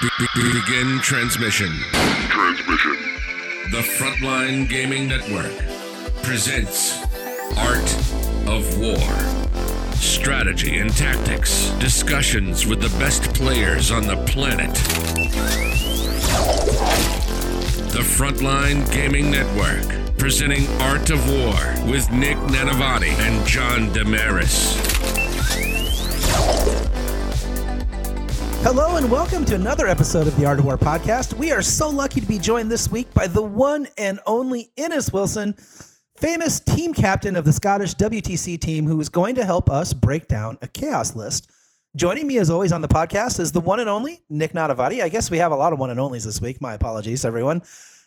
Be- be- begin transmission. Transmission. The Frontline Gaming Network presents Art of War. Strategy and tactics, discussions with the best players on the planet. The Frontline Gaming Network, presenting Art of War with Nick Nanavati and John Damaris. Hello and welcome to another episode of the Art of War podcast. We are so lucky to be joined this week by the one and only Innes Wilson, famous team captain of the Scottish WTC team, who is going to help us break down a chaos list. Joining me as always on the podcast is the one and only Nick Nanavati. I guess we have a lot of one and onlys this week. My apologies, everyone.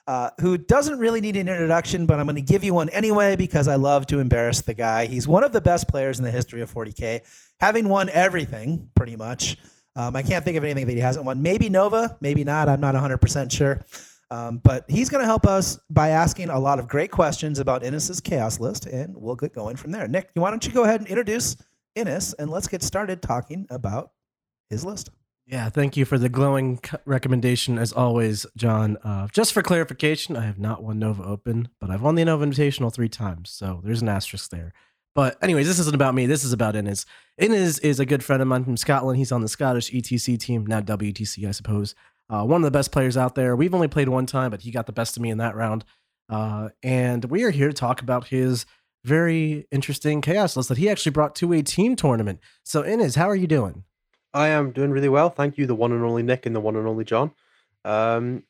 Uh, who doesn't really need an introduction, but I'm going to give you one anyway because I love to embarrass the guy. He's one of the best players in the history of 40K, having won everything pretty much. Um, I can't think of anything that he hasn't won. Maybe Nova, maybe not. I'm not 100% sure. Um, but he's going to help us by asking a lot of great questions about Innes's chaos list, and we'll get going from there. Nick, why don't you go ahead and introduce Innes, and let's get started talking about his list. Yeah, thank you for the glowing recommendation as always, John. Uh, just for clarification, I have not won Nova Open, but I've won the Nova Invitational three times, so there's an asterisk there. But anyways, this isn't about me. This is about Innes. Innes is a good friend of mine from Scotland. He's on the Scottish ETC team, now WTC, I suppose. Uh, one of the best players out there. We've only played one time, but he got the best of me in that round. Uh, and we are here to talk about his very interesting chaos list that he actually brought to a team tournament. So, Innes, how are you doing? I am doing really well, thank you. The one and only Nick and the one and only John. Um,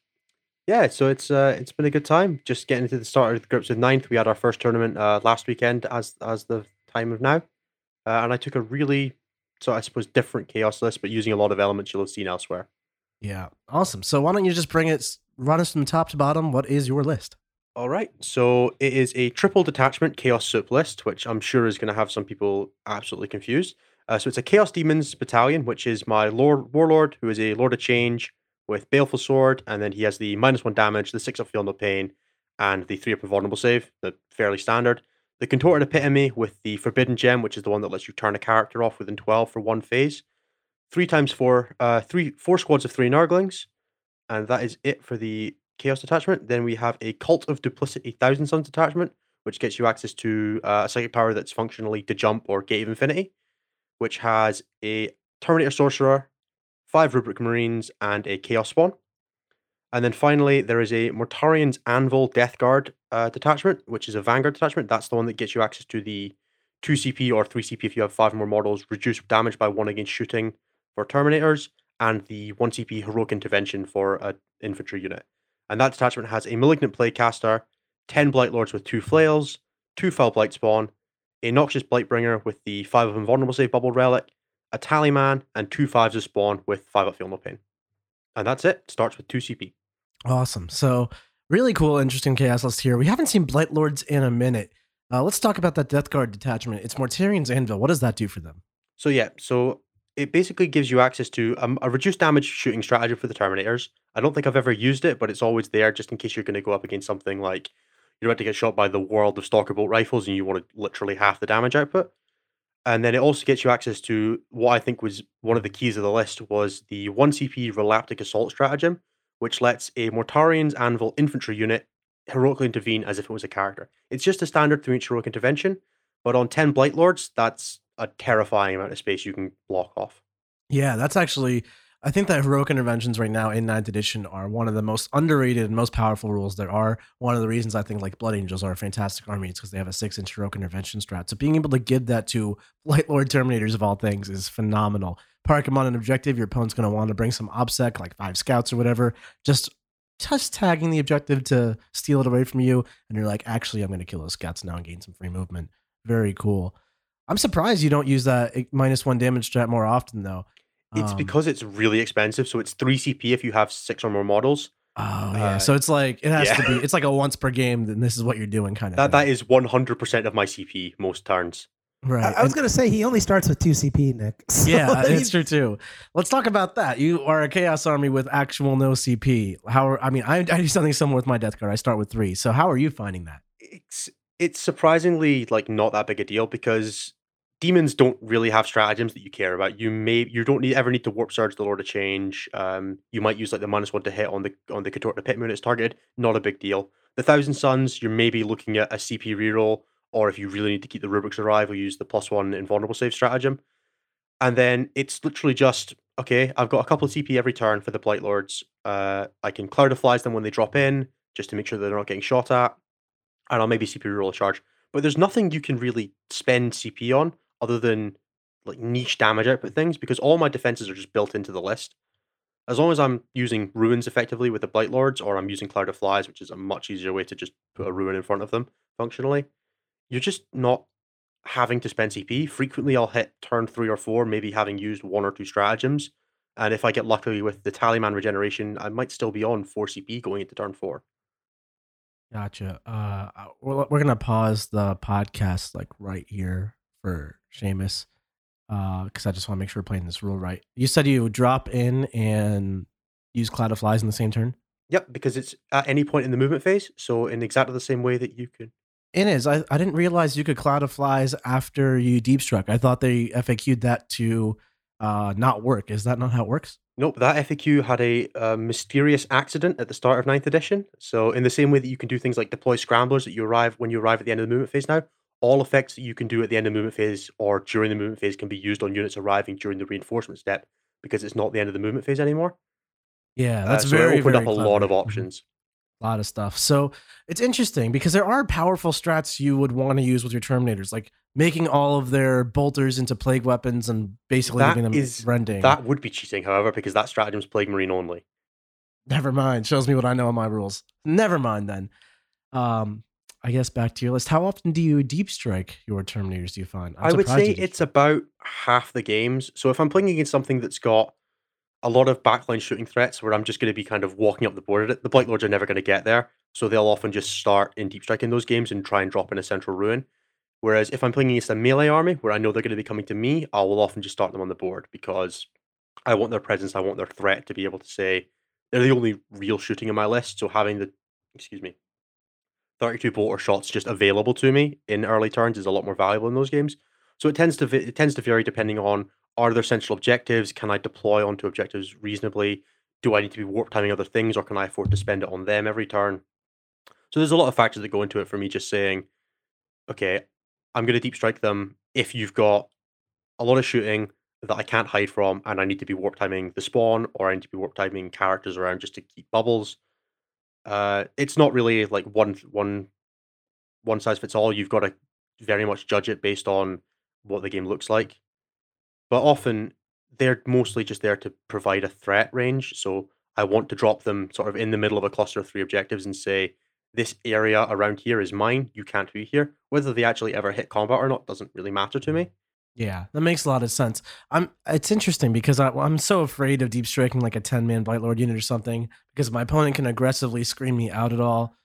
yeah, so it's uh, it's been a good time. Just getting into the start of the groups of ninth. We had our first tournament uh, last weekend, as as the time of now, uh, and I took a really, so I suppose different chaos list, but using a lot of elements you'll have seen elsewhere. Yeah, awesome. So why don't you just bring it, run us from top to bottom? What is your list? All right, so it is a triple detachment chaos soup list, which I'm sure is going to have some people absolutely confused. Uh, so it's a Chaos Demons battalion, which is my Lord Warlord, who is a Lord of Change with Baleful Sword, and then he has the minus one damage, the six up Feel No Pain, and the three up Invulnerable Save, the fairly standard. The Contorted Epitome with the Forbidden Gem, which is the one that lets you turn a character off within 12 for one phase. Three times four, uh, three, four squads of three Nurglings, and that is it for the Chaos detachment. Then we have a Cult of Duplicity Thousand Sons detachment, which gets you access to uh, a psychic power that's functionally to jump or Gate of Infinity which has a Terminator Sorcerer, five Rubric Marines, and a Chaos Spawn. And then finally, there is a Mortarion's Anvil Death Guard uh, detachment, which is a Vanguard detachment. That's the one that gets you access to the 2 CP or 3 CP if you have five more models, reduce damage by one against shooting for Terminators, and the 1 CP Heroic Intervention for an infantry unit. And that detachment has a Malignant Plaguecaster, 10 Blight Lords with two flails, two Foul Blight Spawn, a Noxious Blightbringer with the 5 of Invulnerable Save Bubble Relic, a Tallyman, and two fives 5s of Spawn with 5 up Feel No Pain. And that's it. Starts with 2 CP. Awesome. So really cool, interesting chaos list here. We haven't seen Blight Lords in a minute. Uh, let's talk about that Death Guard detachment. It's Mortarion's Anvil. What does that do for them? So yeah, so it basically gives you access to um, a reduced damage shooting strategy for the Terminators. I don't think I've ever used it, but it's always there just in case you're going to go up against something like you're about to get shot by the world of stalker bolt rifles and you want to literally half the damage output. And then it also gets you access to what I think was one of the keys of the list was the 1 CP Relaptic Assault stratagem, which lets a Mortarion's Anvil infantry unit heroically intervene as if it was a character. It's just a standard three each heroic intervention, but on 10 Blight Lords, that's a terrifying amount of space you can block off. Yeah, that's actually I think that heroic interventions right now in ninth edition are one of the most underrated and most powerful rules there are. One of the reasons I think like Blood Angels are a fantastic army is because they have a six inch heroic intervention strat. So being able to give that to Blight Lord Terminators of all things is phenomenal. Park them on an objective, your opponent's going to want to bring some OBSEC, like five scouts or whatever, just just tagging the objective to steal it away from you. And you're like, actually, I'm going to kill those scouts now and gain some free movement. Very cool. I'm surprised you don't use that eh, minus one damage strat more often, though. It's Um, because it's really expensive. So it's 3 CP if you have six or more models. Oh yeah, Uh, so it's like it has to be. It's like a once per game. Then this is what you're doing, kind of. That That is 100% of my CP most turns. right. I, I was and- going to say he only starts with two CP, Nick. So, yeah, I it's true too. Let's talk about that. You are a chaos army with actual no CP. How? Are, I mean, I, I do something similar with my death guard. I start with three. So how are you finding that? It's it's surprisingly like not that big a deal because demons don't really have stratagems that you care about. You may you don't need ever need to warp surge the Lord of Change. Um, you might use like the minus one to hit on the on the contorted epitome it's targeted. Not a big deal. The Thousand Sons, you're maybe looking at a CP reroll, or if you really need to keep the rubrics alive, we'll use the plus one invulnerable save stratagem. And then it's literally just okay. I've got a couple of CP every turn for the Blight Lords. Uh, I can Cloud of Flies them when they drop in, just to make sure they're not getting shot at, and I'll maybe CP reroll a charge. But there's nothing you can really spend CP on other than like niche damage output things because all my defenses are just built into the list. As long as I'm using ruins effectively with the Blight Lords, or I'm using Cloud of Flies, which is a much easier way to just put a ruin in front of them functionally, you're just not having to spend CP. Frequently, I'll hit turn three or four, maybe having used one or two stratagems. And if I get lucky with the Tallyman regeneration, I might still be on 4 CP going into turn four. Gotcha. Uh, uh, we're, we're gonna pause the podcast like right here for Seamus, because I just want to make sure we're playing this rule right. You said you would drop in and use Cloud of Flies in the same turn. Yep, because it's at any point in the movement phase. So in exactly the same way that you could. It is. I, I didn't realize you could Cloud of Flies after you deep struck. I thought they FAQ'd that to uh, not work. Is that not how it works? Nope, that FAQ had a uh, mysterious accident at the start of 9th edition. So, in the same way that you can do things like deploy scramblers that you arrive when you arrive at the end of the movement phase now, all effects that you can do at the end of movement phase or during the movement phase can be used on units arriving during the reinforcement step because it's not the end of the movement phase anymore. Yeah, Uh, that's so very it opened very up a clever. lot of options. A lot of stuff. So it's interesting because there are powerful strats you would want to use with your Terminators, like making all of their bolters into plague weapons and basically That them is- rending. That would be cheating, however, because that stratagem is Plague Marine only. Never mind. Shows me what I know on my rules. Never mind then. Um, I guess back to your list. How often do you deep strike your Terminators? Do you find? I'm I would say it's about half the games. So if I'm playing against something that's got a lot of backline shooting threats where I'm just going to be kind of walking up the board the Blight Lords are never going to get there. So they'll often just start in deep strike in those games and try and drop in a central ruin. Whereas if I'm playing against a melee army where I know they're going to be coming to me, I will often just start them on the board because I want their presence, I want their threat to be able to say they're the only real shooting in my list. So having the excuse me, 32 bolter shots just available to me in early turns is a lot more valuable in those games. So it tends to it tends to vary depending on are there central objectives? Can I deploy onto objectives reasonably? Do I need to be warp timing other things, or can I afford to spend it on them every turn? So there's a lot of factors that go into it for me. Just saying, okay, I'm going to deep strike them if you've got a lot of shooting that I can't hide from, and I need to be warp timing the spawn, or I need to be warp timing characters around just to keep bubbles. Uh, it's not really like one one one size fits all. You've got to very much judge it based on what the game looks like. But often they're mostly just there to provide a threat range. So I want to drop them sort of in the middle of a cluster of three objectives and say, this area around here is mine. You can't be here. Whether they actually ever hit combat or not doesn't really matter to me. Yeah, that makes a lot of sense. I'm. It's interesting because I, I'm so afraid of deep striking like a ten man Blight Lord unit or something because my opponent can aggressively screen me out at all.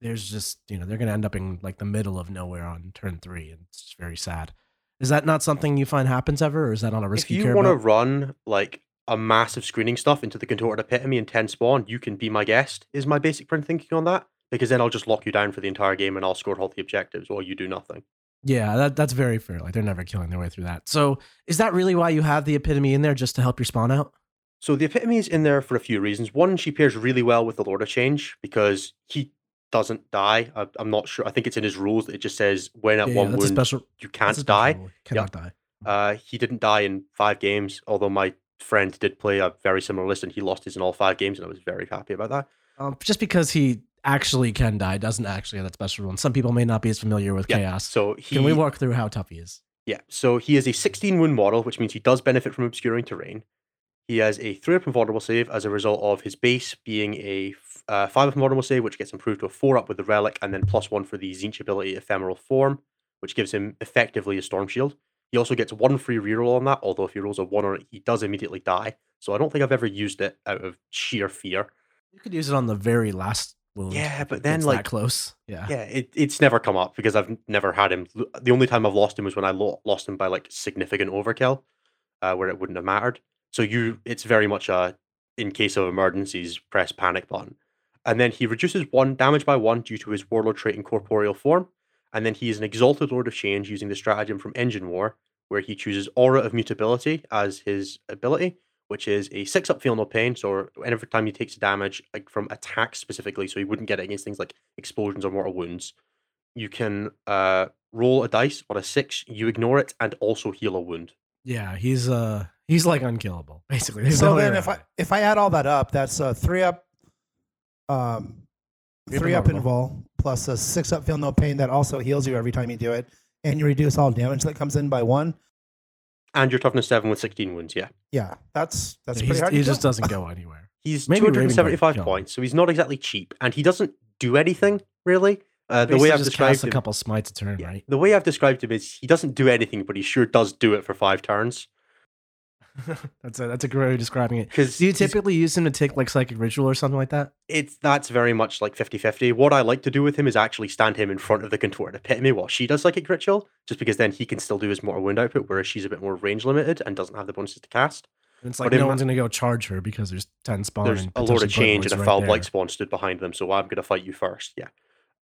There's just you know they're gonna end up in like the middle of nowhere on turn three, and it's just very sad. Is that not something you find happens ever, or is that on a risk if you you want to run like a massive screening stuff into the contorted epitome and 10 spawn, you can be my guest, is my basic print thinking on that. Because then I'll just lock you down for the entire game and I'll score all the objectives while you do nothing. Yeah, that that's very fair. Like they're never killing their way through that. So is that really why you have the epitome in there just to help your spawn out? So the epitome is in there for a few reasons. One, she pairs really well with the Lord of Change because he doesn't die. I, I'm not sure. I think it's in his rules that it just says when at yeah, one a wound special. you can't die. rule. Cannot die. Uh, he didn't die in five games, although my friend did play a very similar list and he lost his in all five games, and I was very happy about that. Um, just because he actually can die doesn't actually have that special rule. Some people may not be as familiar with Yeah, chaos. So he Can we walk through how tough he is? Yeah, so he is a 16 wound model, which means he does benefit from obscuring terrain. He has a 3 up invulnerable save as a result of his base being a f- uh, 5 up invulnerable save, which gets improved to a 4 up with the relic, and then plus 1 for the Tzeentch ability Ephemeral Form, which gives him effectively a Storm Shield. He also gets one free reroll on that, although if he rolls a 1 on it, he does immediately die. So I don't think I've ever used it out of sheer fear. You could use it on the very last wound. Yeah, but then, gets like- close. Yeah. Yeah, it, it's never come up because I've never had him. The only time I've lost him was when I lo- lost him by like significant overkill, uh, where it wouldn't have mattered. So you, it's very much a in case of emergencies, press panic button, and then he reduces one damage by one due to his warlord trait in corporeal form, and then he is an exalted lord of change using the stratagem from Engine War. where he chooses Aura of Mutability as his ability, which is a six up feel no pain. So every time he takes damage like from attacks specifically, so he wouldn't get it against things like explosions or mortal wounds, you can uh, roll a dice on a six, you ignore it, and also heal a wound. Yeah, he's uh he's like unkillable basically. There's so no then, if I if I add all that up, that's a three up, um, Three up three up invul plus a six up feel no pain that also heals you every time you do it, and you reduce all damage that comes in by one. And your toughness seven with 16 wounds, yeah. Yeah, that's that's Yeah, pretty hard. he just kill. doesn't go anywhere. He's Maybe Raven Guard 275 points, so he's not exactly cheap, and he doesn't do anything really. Uh, the way I've just described casts a couple smites a turn, yeah, right? the way I've described him is he doesn't do anything, but he sure does do it for five turns. that's a that's a great way of describing it. Because Do you typically use him to take like psychic ritual or something like that? it's that's very much like 50-50. What I like to do with him is actually stand him in front of the contorted epitome while she does psychic ritual, just because then he can still do his mortal wound output, whereas she's a bit more range limited and doesn't have the bonuses to cast. And it's like But no one's gonna go charge her because there's ten spawn. There's a lot of change and a Bloodlords foul right blight spawn stood behind them, so I'm gonna fight you first. Yeah.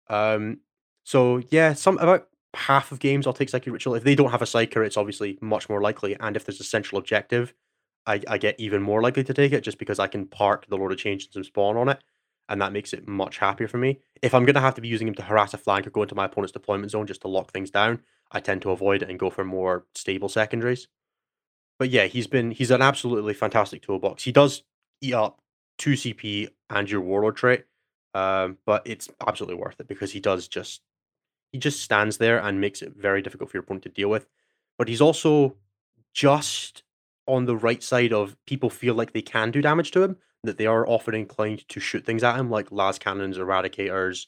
Um. So yeah, some about half of games I'll take psychic ritual. If they don't have a psyker, it's obviously much more likely. And if there's a central objective, I, I get even more likely to take it just because I can park the Lord of Change and some spawn on it, and that makes it much happier for me. If I'm gonna have to be using him to harass a flank or go into my opponent's deployment zone just to lock things down, I tend to avoid it and go for more stable secondaries. But yeah, he's been he's an absolutely fantastic toolbox. He does eat up two CP and your warlord trait, um, but it's absolutely worth it because he does just he just stands there and makes it very difficult for your opponent to deal with. But he's also just on the right side of people feel like they can do damage to him, that they are often inclined to shoot things at him, like las cannons, eradicators.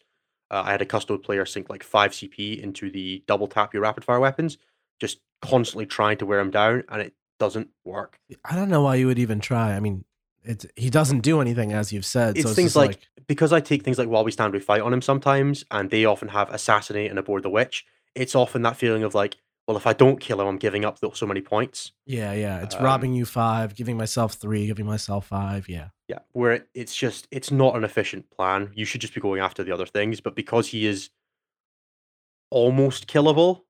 Uh, I had a custode player sink like five CP into the double tap your rapid fire weapons, just constantly trying to wear him down, and it doesn't work. I don't know why you would even try. I mean, it's he doesn't do anything as you've said. It's so it's things just like, because I take things like while we stand we fight on him sometimes, and they often have assassinate and abhor the witch. It's often that feeling of like, well, if I don't kill him, I'm giving up so many points. yeah, yeah. It's um, robbing you five, giving myself three, giving myself five. Yeah. Yeah, where it, it's just it's not an efficient plan. You should just be going after the other things, but because he is almost killable,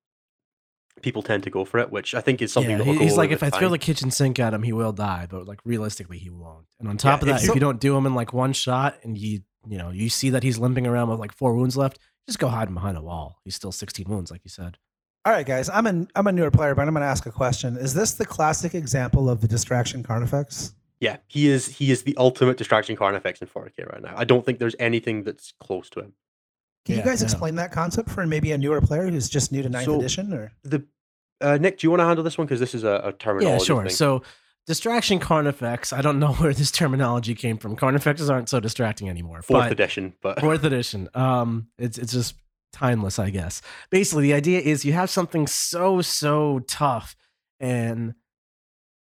people tend to go for it, which I think is something yeah, that will he's away like, if with I throw the kitchen sink at him, he will die, but like realistically, he won't. And on top of that, if so- you don't do him in like one shot, and you you know you see that he's limping around with like four wounds left, just go hide him behind a wall. He's still 16 wounds, like you said. All right, guys. I'm a I'm a newer player, but I'm going to ask a question. Is this the classic example of the distraction Carnifex? Yeah, he is he is the ultimate distraction Carnifex in 4K right now. I don't think there's anything that's close to him. Can you guys yeah. explain that concept for maybe a newer player who's just new to ninth So- edition? Or The uh, Nick, do you want to handle this one because this is a, a terminology Yeah, sure. thing. So distraction Carnifex. I don't know where this terminology came from. Carnifexes aren't so distracting anymore. fourth but- edition, but fourth edition. Um, it's it's just timeless, I guess. Basically, the idea is you have something so so tough and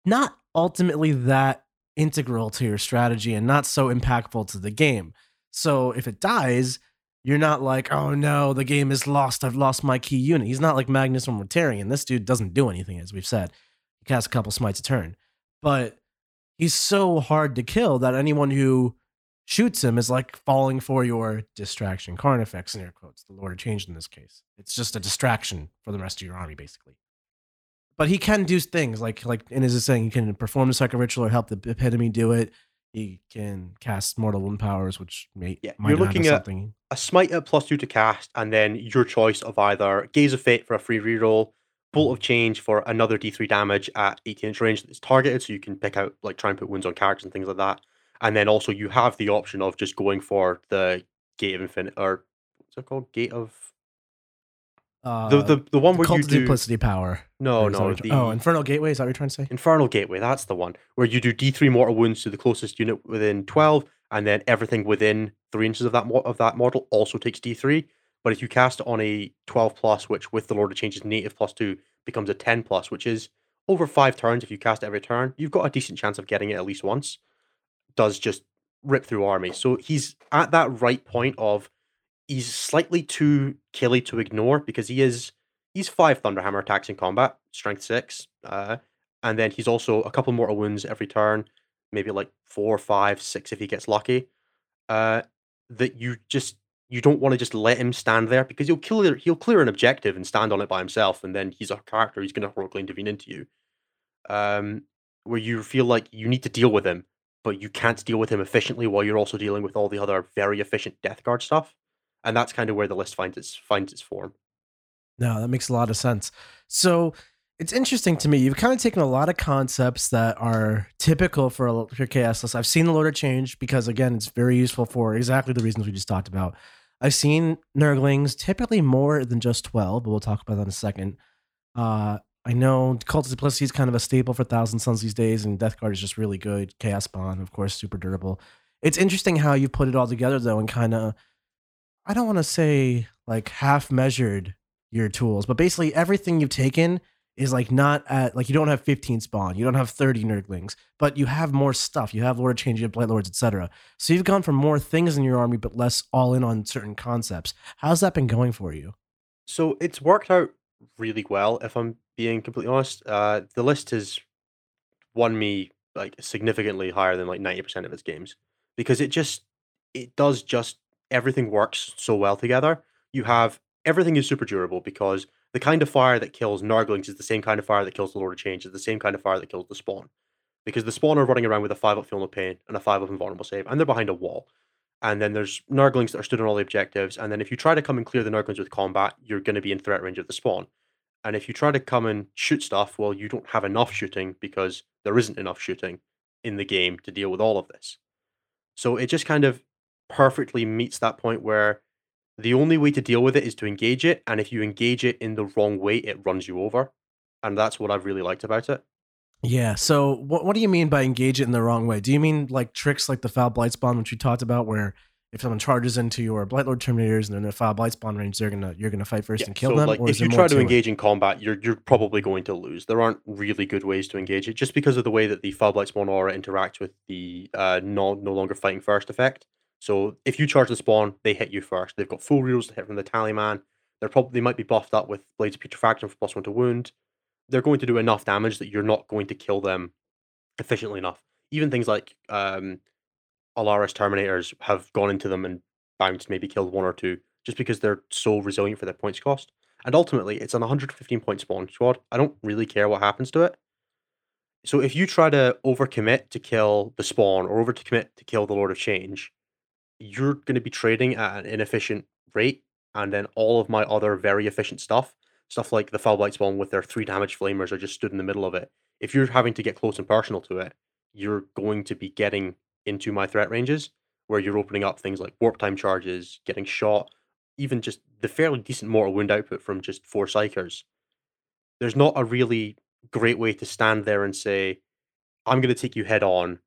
not ultimately that integral to your strategy and not so impactful to the game. So if it dies, you're not like, oh no, the game is lost. I've lost my key unit. He's not like Magnus or Mortarion. This dude doesn't do anything, as we've said. He casts a couple smites a turn, but he's so hard to kill that anyone who shoots him is like falling for your distraction. Carnifex in air quotes, the Lord of Change in this case. It's just a distraction for the rest of your army, basically. But he can do things like like Innes is saying, he can perform the second ritual or help the epitome do it. He can cast mortal wound powers, which may Yeah, might you're looking at- something. a smite at plus two to cast, and then your choice of either Gaze of Fate for a free reroll, Bolt of Change for another D3 damage at 18 inch range that's targeted, so you can pick out like try and put wounds on characters and things like that. And then also you have the option of just going for the Gate of Infinite or what's it called? Gate of Uh, the the, the one where cult you do duplicity power. no Or is that no the oh, Infernal Gateway. Is that what you're trying to say? Infernal Gateway, that's the one where you do D3 mortal wounds to the closest unit within 12, and then everything within three inches of that mo- of that model also takes D3. But if you cast it on a 12 plus, which with the Lord of Changes native plus two becomes a 10 plus, which is over five turns. If you cast every turn, you've got a decent chance of getting it at least once. Does just rip through army. So he's at that right point of he's slightly too killy to ignore because he is he's five Thunderhammer attacks in combat, strength six. Uh, and then he's also a couple mortal wounds every turn, maybe like four, five, six if he gets lucky. Uh, that you just you don't want to just let him stand there because he'll clear he'll clear an objective and stand on it by himself, and then he's a character he's going to heroically intervene into you. Um, where you feel like you need to deal with him, but you can't deal with him efficiently while you're also dealing with all the other very efficient death guard stuff, and that's kind of where the list finds its finds its form. No, that makes a lot of sense. So it's interesting to me. You've kind of taken a lot of concepts that are typical for a chaos list. I've seen the Lord of Change because again, it's very useful for exactly the reasons we just talked about. I've seen Nurglings typically more than just twelve, but we'll talk about that in a second. Uh, I know Cult of Duplicity is kind of a staple for Thousand Sons these days, and Death Guard is just really good. Chaos Spawn, of course, super durable. It's interesting how you put it all together though, and kind of, I don't want to say like half measured your tools, but basically everything you've taken is like not at like you don't have 15 spawn, you don't have 30 nurglings, but you have more stuff. You have Lord Change, you have Blight Lords, etc. So you've gone for more things in your army, but less all in on certain concepts. How's that been going for you? So it's worked out really well, if I'm being completely honest. Uh, the list has won me like significantly higher than like 90% of its games because it just it does just everything works so well together. You have everything is super durable because the kind of fire that kills Nurglings is the same kind of fire that kills the Lord of Change, is the same kind of fire that kills the Spawn. Because the Spawn are running around with a 5 up Feel No Pain and a 5 up Invulnerable Save, and they're behind a wall. And then there's Nurglings that are stood on all the objectives, and then if you try to come and clear the Nurglings with combat, you're going to be in threat range of the Spawn. And if you try to come and shoot stuff, well, you don't have enough shooting because there isn't enough shooting in the game to deal with all of this. So it just kind of perfectly meets that point where the only way to deal with it is to engage it, and if you engage it in the wrong way, it runs you over, and that's what I've really liked about it. Yeah. So what what do you mean by engage it in the wrong way? Do you mean like tricks like the foul blight spawn, which we talked about, where if someone charges into your blight lord terminators and they're in a foul blight spawn range, they're gonna you're gonna fight first Yeah, and kill so them? like if you try to it? engage in combat, you're you're probably going to lose. There aren't really good ways to engage it, just because of the way that the foul blight spawn aura interacts with the uh no no longer fighting first effect. So if you charge the spawn, they hit you first. They've got full reels to hit from the Tallyman. They're probably they might be buffed up with blades of putrefaction for plus one to wound. They're going to do enough damage that you're not going to kill them efficiently enough. Even things like um Allarus Terminators have gone into them and bounced, maybe killed one or two, just because they're so resilient for their points cost. And ultimately, it's an 115 point spawn squad. I don't really care what happens to it. So if you try to overcommit to kill the spawn or overcommit to kill the Lord of Change, you're going to be trading at an inefficient rate. And then all of my other very efficient stuff, stuff like the Foul Blight spawn with their three damage flamers are just stood in the middle of it. If you're having to get close and personal to it, you're going to be getting into my threat ranges where you're opening up things like warp time charges, getting shot, even just the fairly decent mortal wound output from just four psykers. There's not a really great way to stand there and say, I'm going to take you head on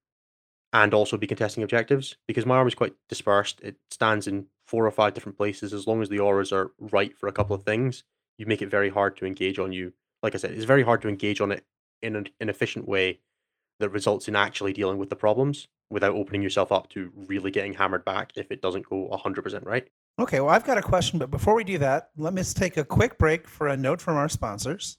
and also be contesting objectives because my army's quite dispersed. It stands in four or five different places. As long as the auras are right for a couple of things, you make it very hard to engage on you. Like I said, it's very hard to engage on it in an, efficient way that results in actually dealing with the problems without opening yourself up to really getting hammered back if it doesn't go 100% right. Okay, well, I've got a question, but before we do that, let me take a quick break for a note from our sponsors.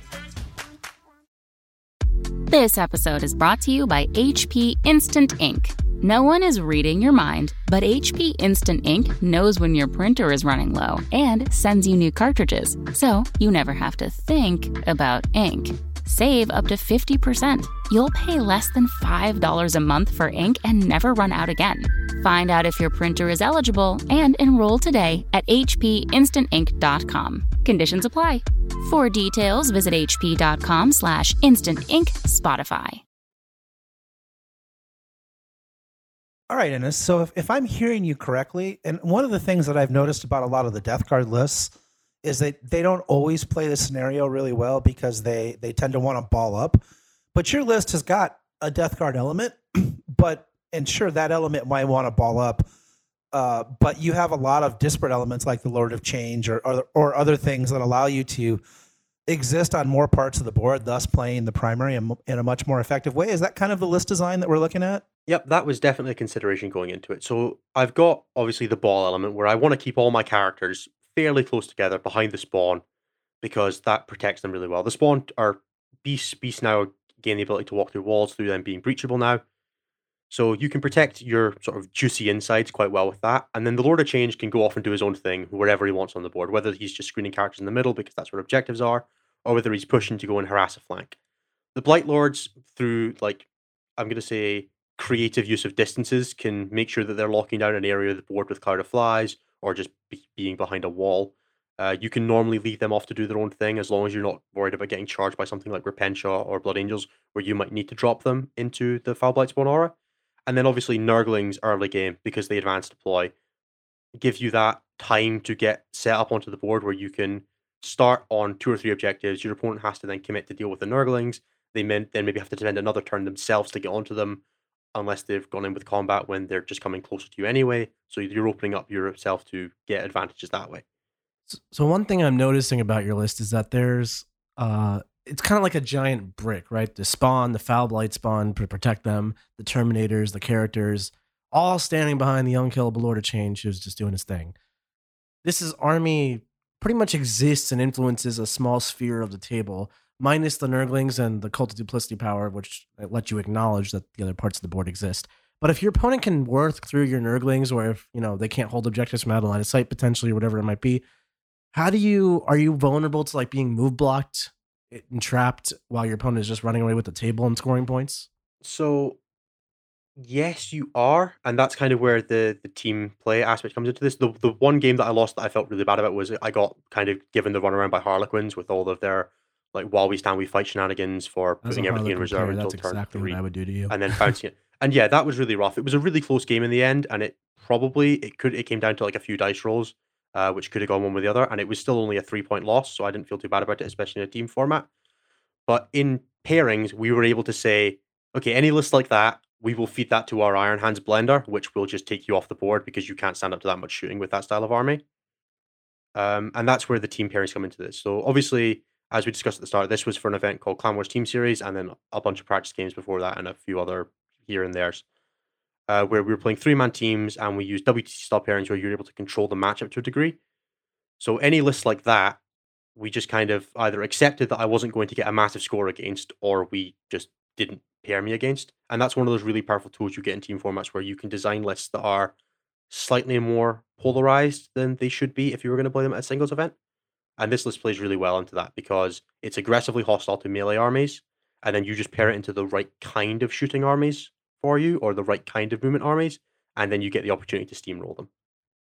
This episode is brought to you by HP Instant Ink. No one is reading your mind, but HP Instant Ink knows when your printer is running low and sends you new cartridges, so you never have to think about ink. Save up to 50%. You'll pay less than $5 a month for ink and never run out again. Find out if your printer is eligible and enroll today at hpinstantink.com. Conditions apply. For details, visit hp.com slash instantink Spotify. All right, Innes. So if, if I'm hearing you correctly, and one of the things that I've noticed about a lot of the death guard lists is that they don't always play the scenario really well because they they tend to want to ball up. But your list has got a death guard element, but and sure that element might want to ball up. Uh, but you have a lot of disparate elements like the Lord of Change or, or or other things that allow you to exist on more parts of the board, thus playing the primary in, in a much more effective way. Is that kind of the list design that we're looking at? Yep, that was definitely a consideration going into it. So I've got obviously the ball element where I want to keep all my characters fairly close together behind the spawn because that protects them really well. The spawn are beasts. Beasts now gain the ability to walk through walls through them being breachable now. So you can protect your sort of juicy insides quite well with that. And then the Lord of Change can go off and do his own thing wherever he wants on the board, whether he's just screening characters in the middle because that's where objectives are, or whether he's pushing to go and harass a flank. The Blight Lords, through like, I'm going to say creative use of distances, can make sure that they're locking down an area of the board with Cloud of Flies or just be- being behind a wall. Uh, you can normally leave them off to do their own thing as long as you're not worried about getting charged by something like Repentia or Blood Angels, where you might need to drop them into the Foul Blight Spawn aura. And then obviously Nurglings early game because they advance deploy give you that time to get set up onto the board where you can start on two or three objectives. Your opponent has to then commit to deal with the Nurglings. They then maybe have to spend another turn themselves to get onto them, unless they've gone in with combat when they're just coming closer to you anyway. So you're opening up yourself to get advantages that way. So one thing I'm noticing about your list is that there's uh it's kind of like a giant brick, right? The spawn, the foul blight spawn to protect them, the terminators, the characters, all standing behind the unkillable Lord of Change who's just doing his thing. This is army pretty much exists and influences a small sphere of the table, minus the Nurglings and the Cult of Duplicity power, which let you acknowledge that the other parts of the board exist. But if your opponent can work through your Nurglings, or if you know they can't hold objectives from out of line of sight, potentially, or whatever it might be, how do you are you vulnerable to like being move blocked and trapped while your opponent is just running away with the table and scoring points? So yes, you are, and that's kind of where the the team play aspect comes into this. The the one game that I lost that I felt really bad about was I got kind of given the runaround by Harlequins with all of their like while we stand we fight shenanigans for a putting everything in reserve until that's turn exactly three what I would do to you. and then bouncing it. And yeah, that was really rough. It was a really close game in the end, and it probably it could it came down to like a few dice rolls, uh, which could have gone one with the other, and it was still only a three point loss, so I didn't feel too bad about it, especially in a team format. But in pairings, we were able to say, okay, any list like that, we will feed that to our Iron Hands blender, which will just take you off the board because you can't stand up to that much shooting with that style of army. Um, and that's where the team pairings come into this. So obviously, as we discussed at the start, this was for an event called Clan Wars Team Series, and then a bunch of practice games before that, and a few other here and there's, uh, where we were playing three man teams, and we used WTC style pairings where you're able to control the matchup to a degree. So any list like that, we just kind of either accepted that I wasn't going to get a massive score against, or we just didn't pair me against. And that's one of those really powerful tools you get in team formats where you can design lists that are slightly more polarized than they should be if you were going to play them at a singles event. And this list plays really well into that because it's aggressively hostile to melee armies, and then you just pair it into the right kind of shooting armies for you or the right kind of movement armies, and then you get the opportunity to steamroll them.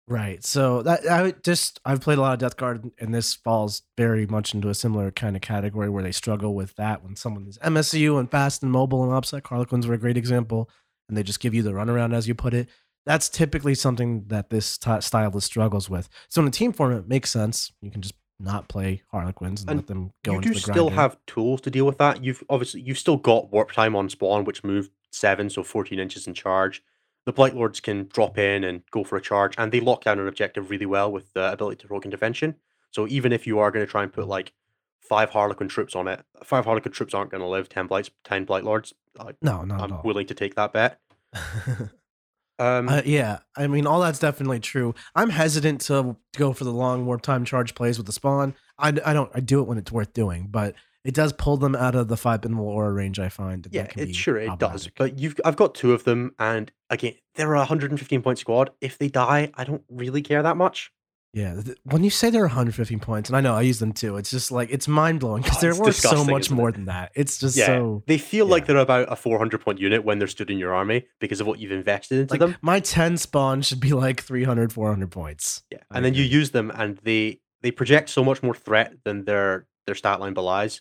Right. So that I just I've played a lot of Death Guard, and this falls very much into a similar kind of category where they struggle with that when someone is MSU and fast and mobile and upset. Harlequins were a great example, and they just give you the runaround as you put it. That's typically something that this t- stylist struggles with. So in a team format, it makes sense. You can just not play Harlequins and, And let them go you do still have tools to deal with that. You've obviously you've still got warp time on spawn, which move seven, so fourteen inches in charge. The Blight Lords can drop in and go for a charge, and they lock down an objective really well with the ability to provoke intervention. So even if you are going to try and put like five Harlequin troops on it, five Harlequin troops aren't going to live. Ten Blights, ten Blight Lords. I, no, not I'm willing to take that bet. Um, Uh, yeah, I mean, all that's definitely true. I'm hesitant to go for the long warp time charge plays with the spawn. I, I don't. I do it when it's worth doing, but it does pull them out of the five pinball aura range. I find. that Yeah, can it be sure it does. But you've I've got two of them, and again, they're a 115 point squad. If they die, I don't really care that much. Yeah, when you say they're 115 points, and I know I use them too, it's just like it's mind blowing because Oh, they're worth so much more than that. It's just Yeah, so they feel like they're about a 400 point unit when they're stood in your army because of what you've invested into like them. my 10 spawn should be like 300, 400 points. Yeah, I and then you use them, and they they project so much more threat than their their stat line belies,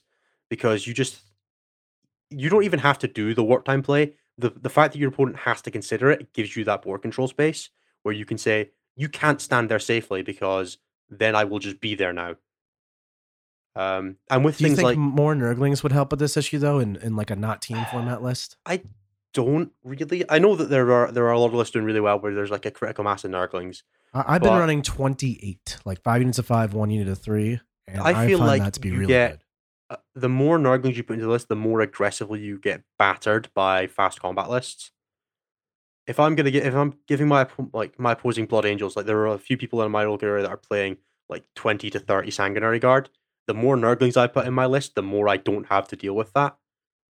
because you just you don't even have to do the work time play. The the fact that your opponent has to consider it gives you that board control space where you can say you can't stand there safely because then I will just be there now. Um, and with Do you things think like more Nurglings would help with this issue though, in, in like a not team format list? I don't really, I know that there are there are a lot of lists doing really well where there's like a critical mass of Nurglings. I, I've been running 28, like five units of five, one unit of three, and I I, feel find like that to be really get- good. uh, the more Nurglings you put into the list, the more aggressively you get battered by fast combat lists. If I'm gonna get, if I'm giving my like my opposing Blood Angels, like there are a few people in my local area that are playing like twenty to thirty Sanguinary Guard. The more Nurglings I put in my list, the more I don't have to deal with that.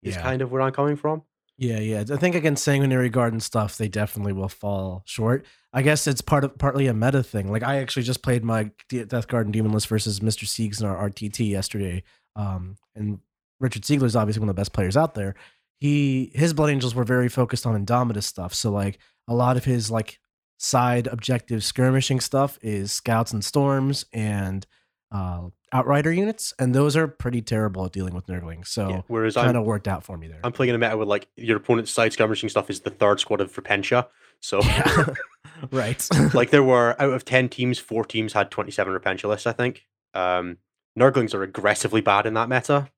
Is Yeah. kind of where I'm coming from. Yeah, yeah. I think against Sanguinary Garden stuff, they definitely will fall short. I guess it's part of partly a meta thing. Like I actually just played my De- Death Garden Demon list versus Mr. Siegs in our RTT yesterday. Um, and Richard Siegler is obviously one of the best players out there. He his Blood Angels were very focused on Indomitus stuff. So like a lot of his like side objective skirmishing stuff is scouts and storms and uh outrider units, and those are pretty terrible at dealing with Nurglings. So Yeah, Whereas kind of worked out for me there. I'm playing in a meta with like your opponent's side skirmishing stuff is the third squad of Repentia. So Yeah. right. like there were out of 10 teams four teams had 27 repentia lists i think um nurglings are aggressively bad in that meta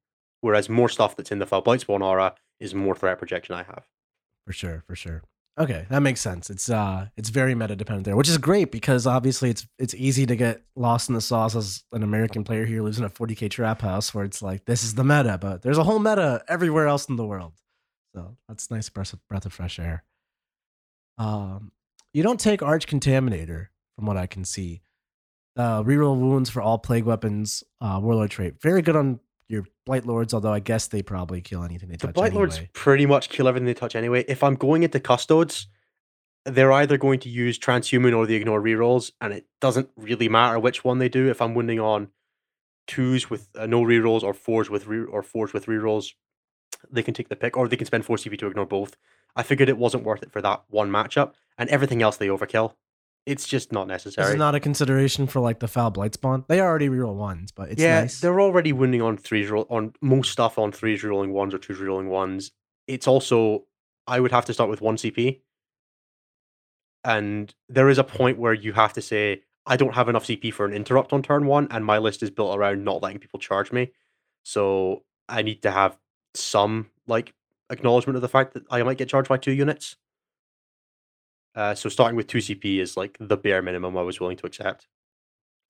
whereas more stuff that's in the foul blight spawn aura is more threat projection i have for sure, for sure. Okay, that makes sense. It's uh it's very meta dependent there, which is great because obviously it's it's easy to get lost in the sauce as an American player here lives in a 40k trap house where it's like this is the meta, but there's a whole meta everywhere else in the world. So that's nice breath of, breath of fresh air. Um, you don't take Arch Contaminator from what I can see. Uh, reroll wounds for all plague weapons. Uh, Warlord trait very good on your Blight Lords, although I guess they probably kill anything they the touch blight lords pretty much kill everything they touch anyway. If i'm going into custodes they're either going to use transhuman or they ignore rerolls and it doesn't really matter which one they do. If i'm winning on twos with uh, no rerolls or fours with re- or fours with rerolls they can take the pick or they can spend 4 cv to ignore both. I figured it wasn't worth it for that one matchup and everything else they overkill it's just not necessary is not a consideration for like the foul blight spawn. They already reroll ones, but it's yeah nice. they're already winning on threes roll on most stuff on threes rolling ones or twos rolling ones. It's also i would have to start with one cp and there is a point where you have to say i don't have enough cp for an interrupt on turn one and my list is built around not letting people charge me. So i need to have some like acknowledgement of the fact that i might get charged by two units uh, so starting with 2 cp is like the bare minimum i was willing to accept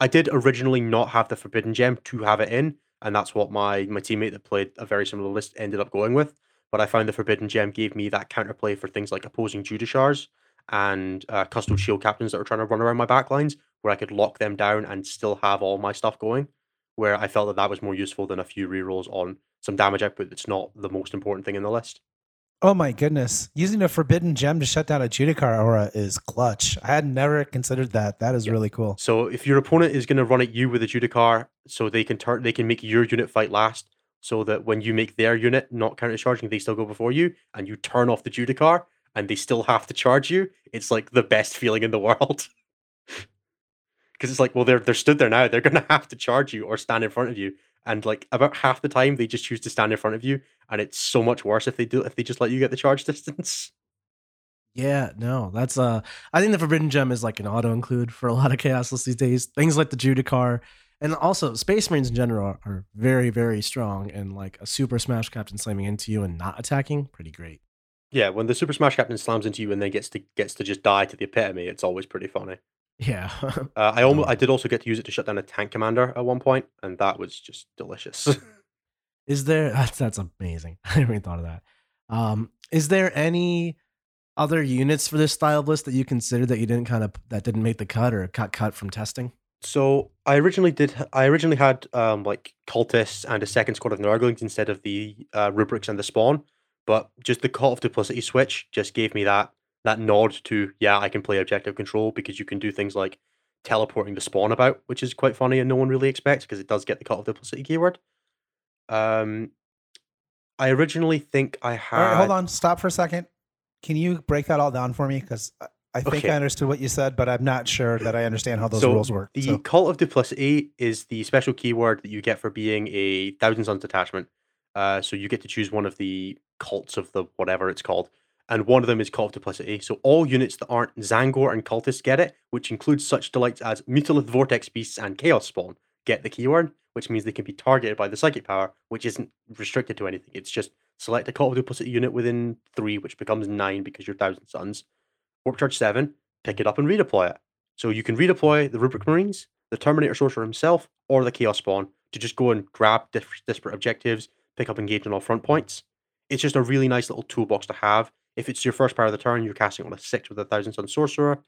I did originally not have the Forbidden Gem to have it in, and that's what my my teammate that played a very similar list ended up going with. But I found the Forbidden Gem gave me that counterplay for things like opposing Judiciars and uh, Shield Captains that were trying to run around my backlines, where I could lock them down and still have all my stuff going. Where I felt that that was more useful than a few rerolls on some damage output that's not the most important thing in the list. Oh my goodness. Using a forbidden gem to shut down a Judicar aura is clutch. I had never considered that. That is Yeah. really cool. So if your opponent is going to run at you with a Judicar, so they can turn, they can make your unit fight last, so that when you make their unit not counter charging, they still go before you, and you turn off the Judicar, and they still have to charge you. It's like the best feeling in the world. Because it's like, well, they're they're stood there now. They're gonna have to charge you or stand in front of you, and like about half the time they just choose to stand in front of you, and it's so much worse if they do if they just let you get the charge distance. Yeah, no, that's uh I think the Forbidden Gem is like an auto include for a lot of chaos lists these days. Things like the Judicar and also Space Marines in general are, are very, very strong and like a super smash captain slamming into you and not attacking, pretty great. Yeah, when the Super Smash Captain slams into you and then gets to gets to just die to the epitome, it's always pretty funny. Yeah. Uh, I almost I did also get to use it to shut down a tank commander at one point, and that was just delicious. is there that's that's amazing. I never even thought of that. Um is there any other units for this style of list that you considered that you didn't kind of that didn't make the cut or got cut from testing? so I originally did I originally had um like cultists and a second squad of Nurglings instead of the uh, rubrics and the spawn, but just the cult of duplicity switch just gave me that that nod to yeah I can play objective control because you can do things like teleporting the spawn about, which is quite funny and no one really expects because it does get the cult of duplicity keyword. Um, I originally think I had. Right, hold on. Stop for a second. Can you break that all down for me? Because I think Okay. I understood what you said, but I'm not sure that I understand how those so rules work. The So, cult of duplicity is the special keyword that you get for being a Thousand Sons detachment. Uh, so you get to choose one of the cults of the whatever it's called, and one of them is cult of duplicity. So all units that aren't Tzaangor and cultists get it, which includes such delights as Mutalith Vortex Beasts and Chaos Spawn get the keyword, which means they can be targeted by the psychic power, which isn't restricted to anything. It's just select a cult of duplicity unit within three, which becomes nine because you're Thousand Sons. Warp Charge 7, pick it up and redeploy it. So you can redeploy the Rubric Marines, the Terminator Sorcerer himself, or the Chaos Spawn to just go and grab disparate objectives, pick up engage on all front points. It's just a really nice little toolbox to have. If it's your first part of the turn, you're casting on a 6 with a Thousand Sun Sorcerer,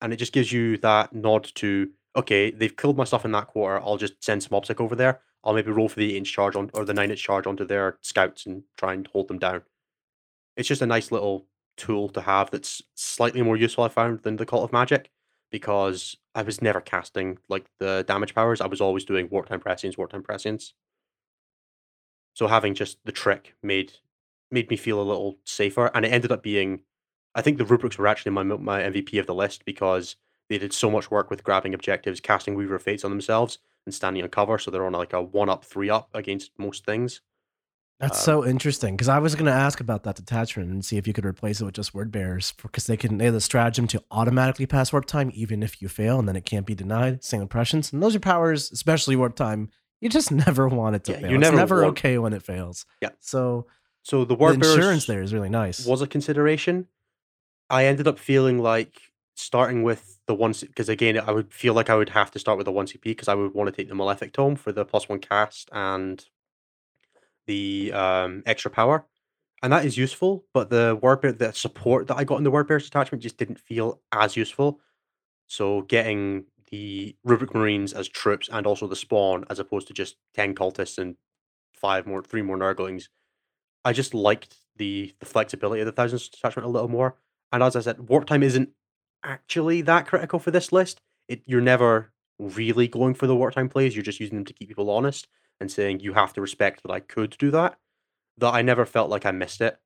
and it just gives you that nod to, okay, they've killed my stuff in that quarter, I'll just send some obstacle over there. I'll maybe roll for the 8 inch charge on, or the 9 inch charge onto their scouts and try and hold them down. It's just a nice little tool to have that's slightly more useful I found than the Cult of Magic because I was never casting like the damage powers. I was always doing warp time prescience, warp time prescience. So having just the trick made made me feel a little safer, and it ended up being. I think the rubrics were actually my my MVP of the list because they did so much work with grabbing objectives, casting Weaver of Fates on themselves, and standing on cover. So they're on like a one up, three up against most things. That's Um, so interesting because I was going to ask about that detachment and see if you could replace it with just word bearers because they can they have the stratagem to automatically pass warp time even if you fail and then it can't be denied. Same impressions and those are powers, especially warp time. You just never want it to Yeah, fail. you it's never never want- okay when it fails. Yeah. So So the the word insurance there is really nice. was a consideration. I ended up feeling like starting with the one because again I would feel like I would have to start with the one CP because I would want to take the Malefic Tome for the plus one cast and the um, extra power, and that is useful. But the word bear, the support that I got in the word bearers attachment just didn't feel as useful. So getting the Rubric Marines as troops and also the spawn as opposed to just ten cultists and five more, three more Nurglings, I just liked the the flexibility of the thousands attachment a little more. And as I said, warp time isn't actually that critical for this list. It you're never really going for the warp time plays. You're just using them to keep people honest and saying you have to respect that I could do that. That I never felt like I missed it.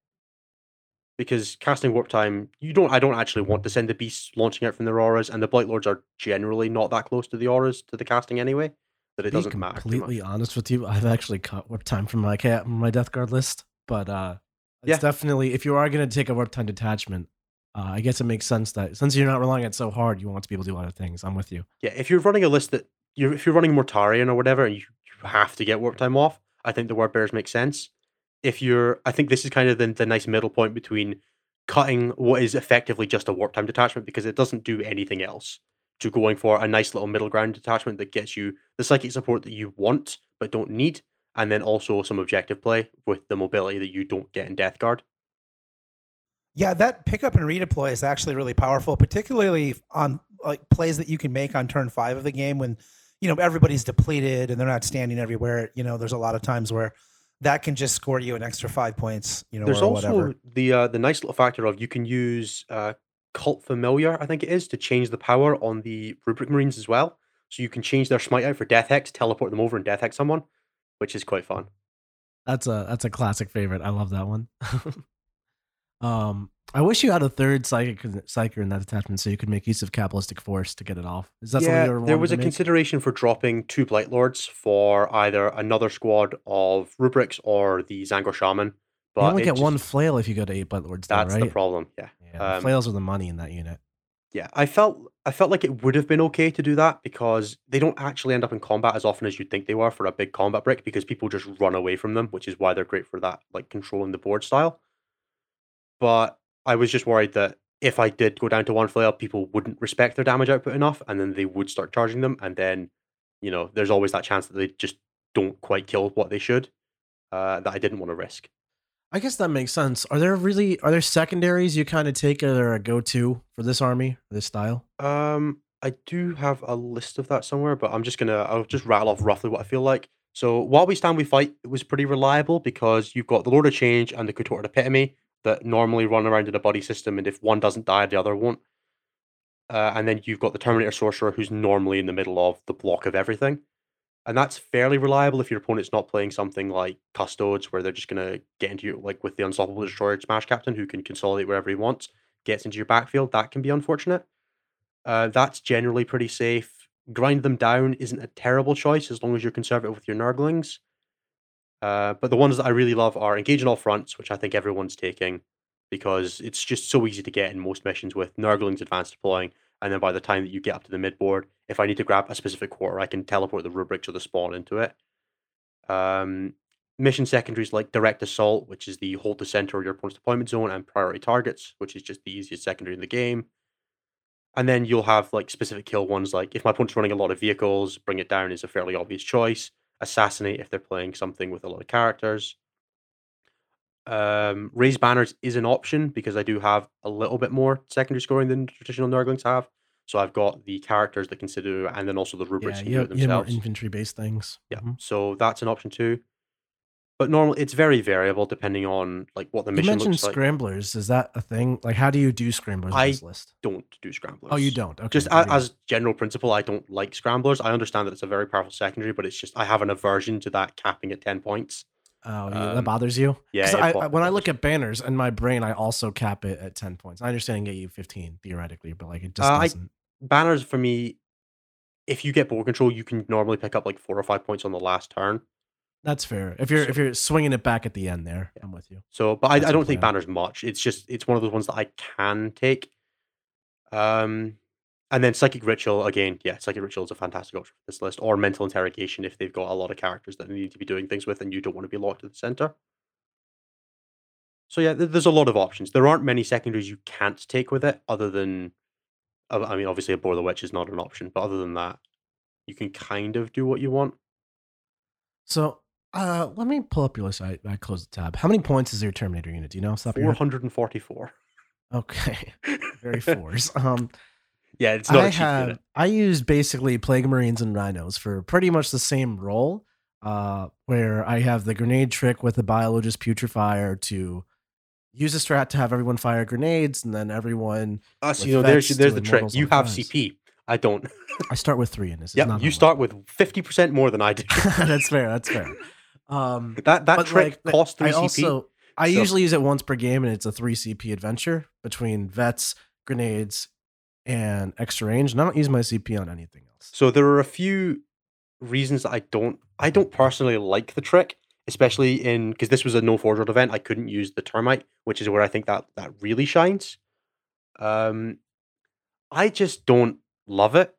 Because casting warp time, you don't I don't actually want to send the beasts launching out from their auras, and the Blight Lords are generally not that close to the auras to the casting anyway. That it be doesn't matter. too much. completely honest with you, I've actually cut warp time from my cat my death guard list, but uh it's Yeah. definitely if you are going to take a warp time detachment, uh, I guess it makes sense that since you're not relying on it so hard, you want to be able to do other things. I'm with you. Yeah, if you're running a list that you're if you're running Mortarion or whatever, and you, you have to get warp time off, I think the word bears make sense. If you're, I think this is kind of the, the nice middle point between cutting what is effectively just a warp time detachment because it doesn't do anything else to going for a nice little middle ground detachment that gets you the psychic support that you want but don't need, and then also some objective play with the mobility that you don't get in Death Guard. yeah, that pickup and redeploy is actually really powerful, particularly on like plays that you can make on turn five of the game when you know everybody's depleted and they're not standing everywhere. You know, there's a lot of times where that can just score you an extra five points. You know, There's or also whatever. the uh, the nice little factor of you can use uh, cult familiar, I think it is, to change the power on the rubric marines as well. So you can change their smite out for death hex, teleport them over and death hex someone, which is quite fun. That's a that's a classic favorite. I love that one. um, I wish you had a third psychic psyker in that attachment so you could make use of Cabbalistic Focus to get it off. Is that yeah, there was a make? consideration for dropping two blight lords for either another squad of rubrics or the Tzaangor shaman. But you only get just- one flail if you go to eight blight lords. Though, That's right? the problem. Yeah. Yeah, Um, flails are the money in that unit. Yeah, I felt I felt like it would have been okay to do that because they don't actually end up in combat as often as you'd think they were for a big combat brick because people just run away from them, which is why they're great for that like controlling the board style. But I was just worried that if I did go down to one flail, people wouldn't respect their damage output enough, and then they would start charging them, and then you know there's always that chance that they just don't quite kill what they should. Uh, that I didn't want to risk. I guess that makes sense. Are there really are there secondaries you kind of take are a go to for this army, this style? Um, I do have a list of that somewhere, but I'm just gonna I'll just rattle off roughly what I feel like. So while we stand, we fight. It was pretty reliable because you've got the Lord of Change and the Contorted Epitome that normally run around in a buddy system, and if one doesn't die, the other won't. Uh, and then you've got the Terminator Sorcerer, who's normally in the middle of the block of everything. And that's fairly reliable if your opponent's not playing something like Custodes, where they're just going to get into you, like with the Unstoppable Destroyer Smash Captain, who can consolidate wherever he wants, gets into your backfield. That can be unfortunate. Uh, that's generally pretty safe. Grind them down isn't a terrible choice as long as you're conservative with your Nurglings. Uh, but the ones that I really love are Engage in All Fronts, which I think everyone's taking because it's just so easy to get in most missions with Nurglings advanced deploying. And then by the time that you get up to the mid board, if I need to grab a specific quarter, I can teleport the rubric to the spawn into it. Um, mission secondaries like Direct Assault, which is the hold the center of your opponent's deployment zone, and Priority Targets, which is just the easiest secondary in the game. And then you'll have like specific kill ones, like if my opponent's running a lot of vehicles, bring it down is a fairly obvious choice. Assassinate if they're playing something with a lot of characters. Um, raise banners is an option because I do have a little bit more secondary scoring than traditional Nurglings have. So I've got the characters that can do and then also the rubrics Yeah, you it you have more infantry based things. Yeah, Mhm. so that's an option too. But normally it's very variable depending on like what the You mission mentioned looks like. scramblers. Is that a thing? Like, how do you do scramblers I on this list? Don't do scramblers. Oh, you don't. Okay. Just a, as general principle, I don't like scramblers. I understand that it's a very powerful secondary, but it's just I have an aversion to that capping at ten points. Oh, Um, that bothers you? yeah, I, I- when I look at banners in my brain, I also cap it at 10 points. I understand get you 15 theoretically, but like it just Uh, doesn't. Banners for me, if you get board control, you can normally pick up like four or five points on the last turn. That's fair. If you're so- if you're swinging it back at the end there, I'm with you. So, but I, I don't think banners much. It's just it's one of those ones that I can take. Um, and then psychic ritual again. Yeah, psychic ritual is a fantastic option for this list, or mental interrogation if they've got a lot of characters that they need to be doing things with, and you don't want to be locked at the center. So yeah, there's a lot of options. There aren't many secondaries you can't take with it, other than, uh, I mean, obviously a bore the witch is not an option, but other than that, you can kind of do what you want. So uh let me pull up your list. I, I closed the tab. How many points is your Terminator unit? Do you know? Stop Four your hundred and forty-four. Okay. Very fours. Um yeah, it's not I have. I use basically plague marines and rhinos for pretty much the same role. Uh, where I have the grenade trick with the Biologus Putrifier to use a strat to have everyone fire grenades, and then everyone. Uh, so, you know, there's there's the trick. You have. CP. I don't. I start with three in this. Yeah, you start with fifty percent more than I do. that's fair. That's fair. Um, that that trick like, costs three I CP. also I so- usually use it once per game, and it's a three CP adventure between vets, grenades, and extra range. And I don't use my CP on anything else. So there are a few reasons that I don't I don't personally like the trick, especially in because this was a no forge event. I couldn't use the termite, which is where I think that that really shines. Um, I just don't love it.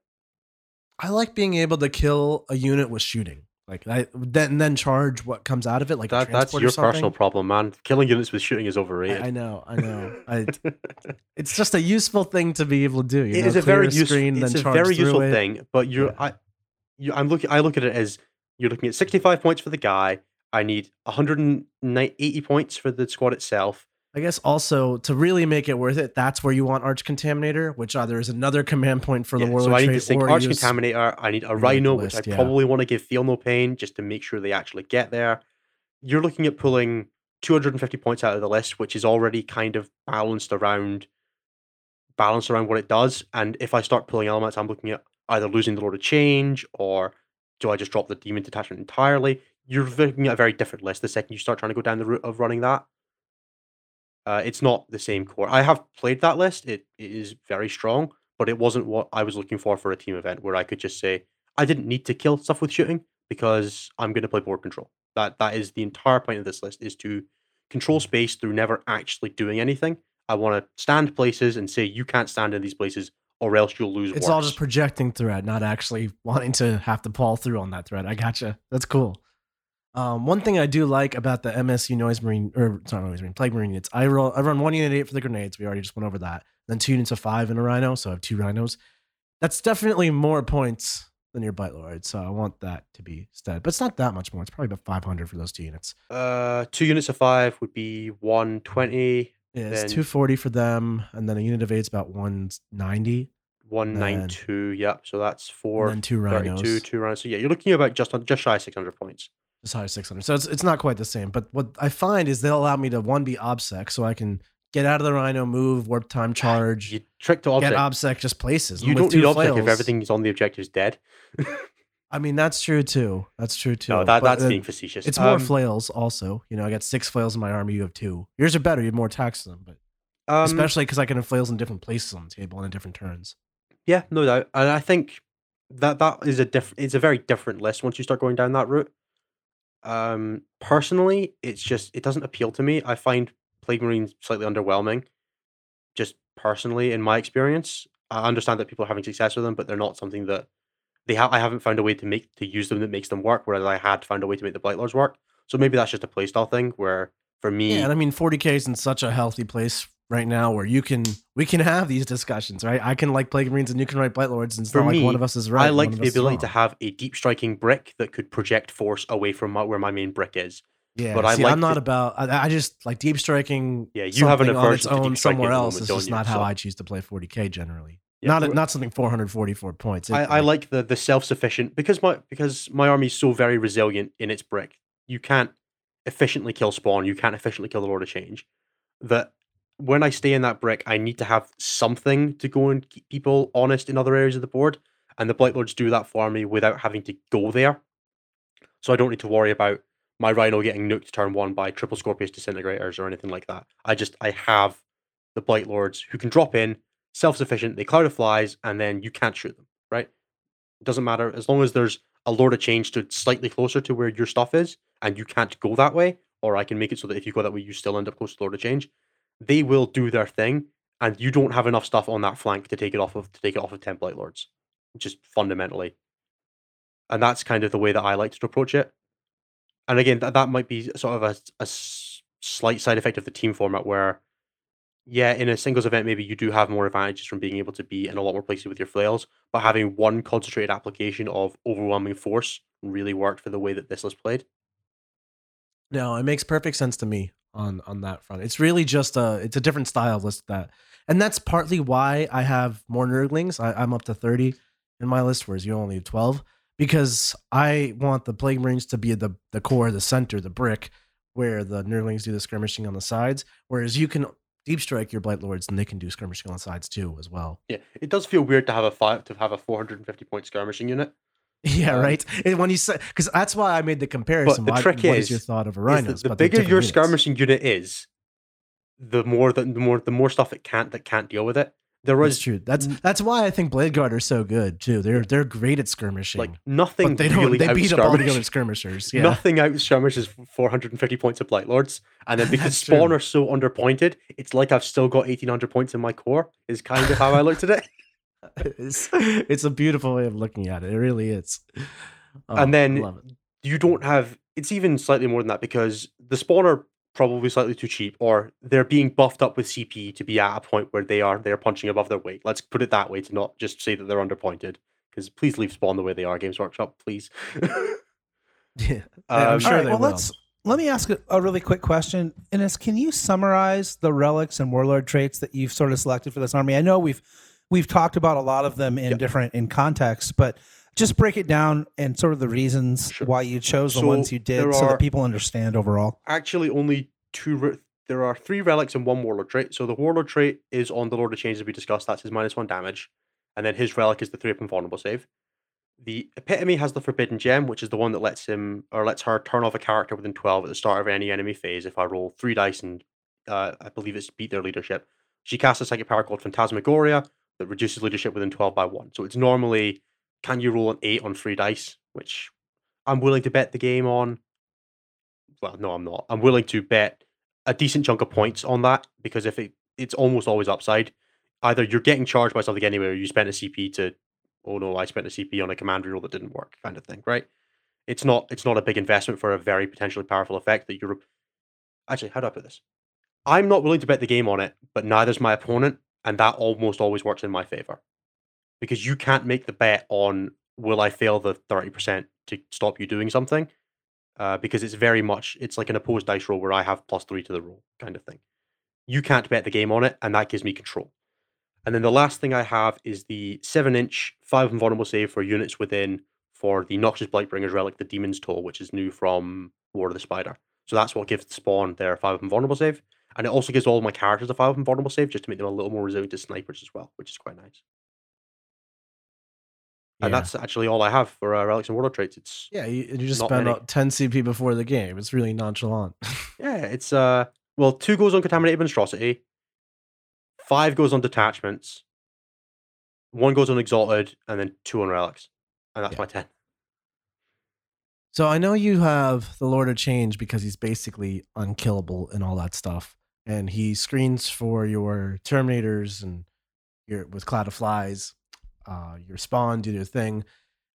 I like being able to kill a unit with shooting. Like I then then charge what comes out of it, like That that's your personal problem, man. Killing units with shooting is overrated. I, I know, I know. I, it's just a useful thing to be able to do. You It know, is a very useful. It's a very useful it. thing, but you're Yeah. I, you, I'm looking. I look at it as you're looking at 65 points for the guy. I need 180 points for the squad itself. I guess also to really make it worth it, that's where you want Arch Contaminator, which uh, either is another command point for the Yeah, Warlord so I need to or Arch Contaminator. Uh, I need a the Rhino, which I yeah. probably want to give Feel No Pain just to make sure they actually get there. You're looking at pulling 250 points out of the list, which is already kind of balanced around balanced around what it does. And if I start pulling elements, I'm looking at either losing the Lord of Change or do I just drop the Demon Detachment entirely? You're looking at a very different list the second you start trying to go down the route of running that. Uh, it's not the same core. I have played that list. It, it is very strong, but it wasn't what I was looking for for a team event where I could just say I didn't need to kill stuff with shooting because I'm going to play board control. That that is the entire point of this list is to control space through never actually doing anything. I want to stand places and say you can't stand in these places or else you'll lose. It's all just projecting thread, not actually wanting to have to paw through on that thread. I gotcha. That's cool. Um, one thing I do like about the MSU Noise Marine, or it's not Noise Marine, Plague Marine units, I roll, I run one unit eight for the grenades. We already just went over that. Then two units of five in a Rhino, so I have two Rhinos. That's definitely more points than your Blight Lord, so I want that to be stead. But it's not that much more. It's probably about 500 for those two units. Uh, two units of five would be 120, Yeah, it's Then- 240 for them, and then a unit of eight's about 190. 192. Yep. So that's four. and then two Rhinos. two rhinos. So yeah, you're looking at about just on just shy of 600 points. As high as 600. So it's, it's not quite the same. But what I find is they'll allow me to one be obsec, so I can get out of the Rhino, move, warp time, charge, You trick to get object. obsec, just places. You don't need two object if flails- everything's on the objective is dead. I mean, that's true too. That's true too. no, that, that's uh, being facetious. It's more Um, flails, also. You know, I got six flails in my army. You have two. Yours are better. You have more attacks to them, but um, especially because I can have flails in different places on the table and in different turns. Yeah, no doubt. And I think that that is a diff- it's a very different list once you start going down that route. Um, personally, it's just it doesn't appeal to me. I find Plague Marines slightly underwhelming. Just personally, in my experience, I understand that people are having success with them, but they're not something that they have. I haven't found a way to make to use them that makes them work. Whereas I had found a way to make the Blight Lords work. So maybe that's just a playstyle thing. Where for me, Yeah, and I mean, 40k is in such a healthy place right now where you can we can have these discussions, right? I can like Plague Marines and you can write Blight Lords, and it's For not like one of us is right. I like the ability to have a deep striking brick that could project force away from my, where my main brick is. Yeah, but I see, like I'm not the- about. I, I just like deep striking. Yeah, you have an something on its aversion own somewhere else. It's don't you? how So- I choose to play 40k generally. Yeah, not not something 444 points. It- I, I like the the self sufficient because my because my army is so very resilient in its brick. You can't efficiently kill spawn. You can't efficiently kill the Lord of Change. That when I stay in that brick, I need to have something to go and keep people honest in other areas of the board, and the Blight Lords do that for me without having to go there. So I don't need to worry about my Rhino getting nuked turn one by triple Scorpius disintegrators or anything like that. I just I have the Blight Lords who can drop in, self sufficient. They cloud of flies, and then you can't shoot them. Right? It doesn't matter as long as there's a Lord of Change to slightly closer to where your stuff is, and you can't go that way, or I can make it so that if you go that way, you still end up close to Lord of Change. They will do their thing, and you don't have enough stuff on that flank to take it off of to take it off of template Lords, just fundamentally. And that's kind of the way that I like to approach it. And again, that, that might be sort of a, a slight side effect of the team format where, yeah, in a singles event, maybe you do have more advantages from being able to be in a lot more places with your flails, but having one concentrated application of overwhelming force really worked for the way that this was played. No, it makes perfect sense to me on on that front. It's really just a it's a different style list that, and that's partly why I have more Nurglings. I, I'm up to thirty in my list, whereas you only have twelve. Because I want the plague marines to be the the core, the center, the brick, where the Nurglings do the skirmishing on the sides. Whereas you can deep strike your blight lords, and they can do skirmishing on the sides too as well. Yeah, it does feel weird to have a five to have a 450 point skirmishing unit. Yeah, right. And when you say, because that's why I made the comparison. But the Why- trick what is, is- your thought of a is rhino? that the bigger your skirmishing unit is, the more that the more the more stuff it can't that can't deal with it. There That's was true. That's that's why I think Blade Guard are so good too. They're they're great at skirmishing. like nothing but they don't. really they beat up all the other skirmishers. Yeah. Nothing out skirmishes 450 points of Blight Lords. And then because Spawn true. are so underpointed, it's like I've still got 1800 points in my core, is kind of how I looked at it. It's, it's a beautiful way of looking at it. It really is. Oh, And then- You don't have, it's even slightly more than that because the Spawn are probably slightly too cheap or they're being buffed up with CP to be at a point where they are, they're punching above their weight. Let's put it that way to not just say that they're underpointed. Because please leave Spawn the way they are, Games Workshop, please. yeah. I'm Um, sure All right, they well, will. let's let me ask a, a really quick question. Innes, can you summarize the relics and warlord traits that you've sort of selected for this army? I know we've we've talked about a lot of them in Yep. different in context, but just break it down and sort of the reasons Sure. why you chose the So ones you did, so that people understand overall. actually only two. Re- there are three relics and one warlord trait. So the warlord trait is on the Lord of Change as we discussed. That's his minus one damage, and then his relic is the three up and vulnerable save. The epitome has the forbidden gem, which is the one that lets him or lets her turn off a character within twelve at the start of any enemy phase. If I roll three dice and uh, I believe it's beat their leadership, she casts a psychic power called Phantasmagoria that reduces leadership within twelve by one. So it's normally can you roll an eight on three dice, which I'm willing to bet the game on well, no, I'm not. I'm willing to bet a decent chunk of points on that because if it it's almost always upside. Either you're getting charged by something anyway, or you spent a CP to, oh no, I spent a CP on a command reroll that didn't work, kind of thing, right? It's not it's not a big investment for a very potentially powerful effect that you're. Actually, how do I put this? I'm not willing to bet the game on it, but neither's my opponent, and that almost always works in my favor, because you can't make the bet on will I fail the thirty percent to stop you doing something uh, because it's very much it's like an opposed dice roll where I have plus three to the roll kind of thing. You can't bet the game on it, and that gives me control. And then the last thing I have is the seven inch five invulnerable save for units within for the Noxious Blightbringer's relic, the Demon's Toll, which is new from War of the Spider. So that's what gives the spawn their five invulnerable save. And it also gives all my characters a 5 vulnerable save just to make them a little more resilient to snipers as well, which is quite nice. And that's actually all I have for uh, relics and warlord traits. It's Yeah, you, you just spend many. uh, 10 CP before the game. It's really nonchalant. yeah, it's uh well, two goes on contaminated monstrosity, five goes on detachments, one goes on exalted, and then two on relics, and that's Yeah. my ten. so I know you have the Lord of Change because he's basically unkillable and all that stuff. And he screens for your Terminators and your with Cloud of Flies, uh, your spawn, do their thing.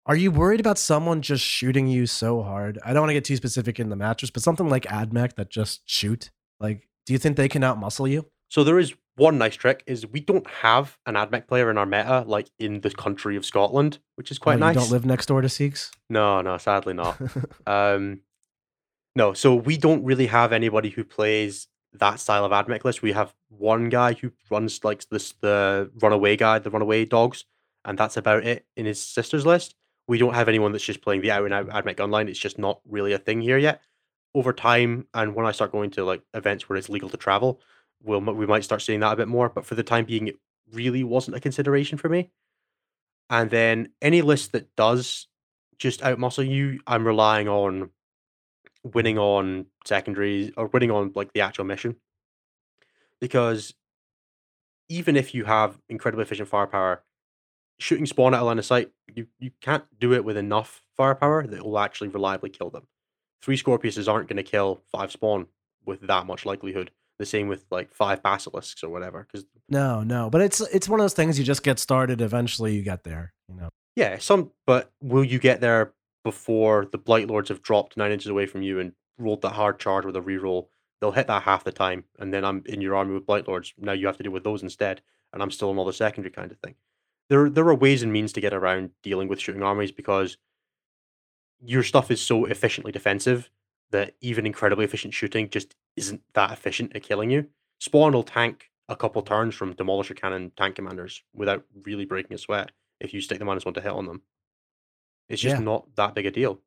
Are you worried about someone just shooting you so hard? I don't want to get too specific in the mattress, but something like AdMech that just shoot. Like, do you think they can outmuscle you? So there is one nice trick is we don't have an admech player in our meta like in the country of Scotland, which is quite Oh, nice. You don't live next door to Seeks? No, no, sadly not. um, no, so we don't really have anybody who plays that style of admech list. We have one guy who runs like this the runaway guy, the runaway dogs, and that's about it in his sister's list. We don't have anyone that's just playing the out and out admech online. It's just not really a thing here yet. Over time, and when I start going to like events where it's legal to travel, we'll we might start seeing that a bit more. But for the time being, it really wasn't a consideration for me. And then any list that does just outmuscle you, I'm relying on winning on secondaries or winning on like the actual mission. Because even if you have incredibly efficient firepower, shooting spawn at a line of sight, you, you can't do it with enough firepower that will actually reliably kill them. Three Scorpiuses aren't going to kill five spawn with that much likelihood. The same with like five basilisks or whatever. Because No, no, but it's it's one of those things you just get started. Eventually, you get there. You know. Yeah, some. But will you get there before the Blight Lords have dropped nine inches away from you and rolled that hard charge with a reroll? They'll hit that half the time, and then I'm in your army with Blight Lords. Now you have to deal with those instead, and I'm still another secondary kind of thing. There, there are ways and means to get around dealing with shooting armies because your stuff is so efficiently defensive that even incredibly efficient shooting just isn't that efficient at killing you. Spawn will tank a couple turns from Demolisher Cannon tank commanders without really breaking a sweat if you stick the minus one to hit on them. It's just Yeah. not that big a deal.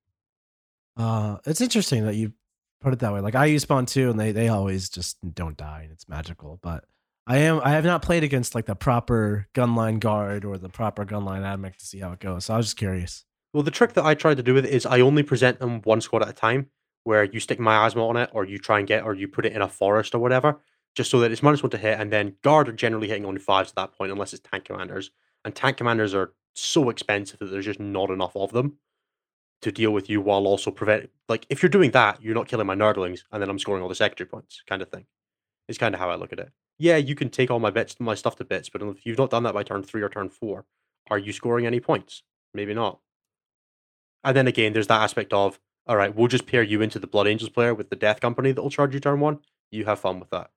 Uh, it's interesting that you put it that way. Like I use Spawn too, and they they always just don't die, and it's magical. But I am I have not played against like the proper gunline guard or the proper gunline admech to see how it goes. So I was just curious. Well, the trick that I tried to do with it is I only present them one squad at a time, where you stick miasma on it, or you try and get, or you put it in a forest or whatever, just so that it's minus one to hit, and then guard are generally hitting only fives at that point, unless it's tank commanders, and tank commanders are so expensive that there's just not enough of them to deal with you while also prevent. Like if you're doing that, you're not killing my Nurglings, and then I'm scoring all the secondary points, kind of thing. It's kind of how I look at it. Yeah, you can take all my bits, my stuff to bits, but if you've not done that by turn three or turn four, are you scoring any points? Maybe not. And then again, there's that aspect of, all right, we'll just pair you into the Blood Angels player with the Death Company that will charge you turn one. You have fun with that.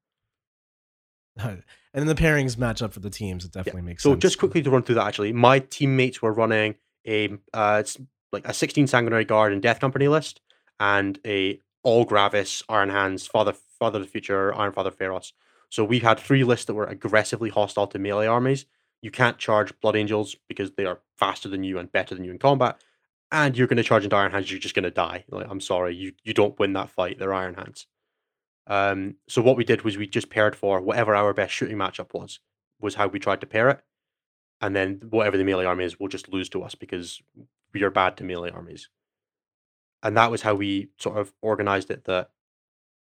and then the pairings match up for the teams. It definitely makes So sense. just quickly to run through that, actually, my teammates were running a uh, like a 16 Sanguinary Guard and Death Company list, and a all Gravis, Iron Hands, Father Father of the Future, Iron Father Feirros. So we had three lists that were aggressively hostile to melee armies. You can't charge Blood Angels because they are faster than you and better than you in combat, and you're going to charge into Iron Hands. You're just going to die. Like I'm sorry, you you don't win that fight. They're Iron Hands. Um, so what we did was we just paired for whatever our best shooting matchup was. Was how we tried to pair it and then whatever the melee army is will just lose to us because we are bad to melee armies. And that was how we sort of organized it that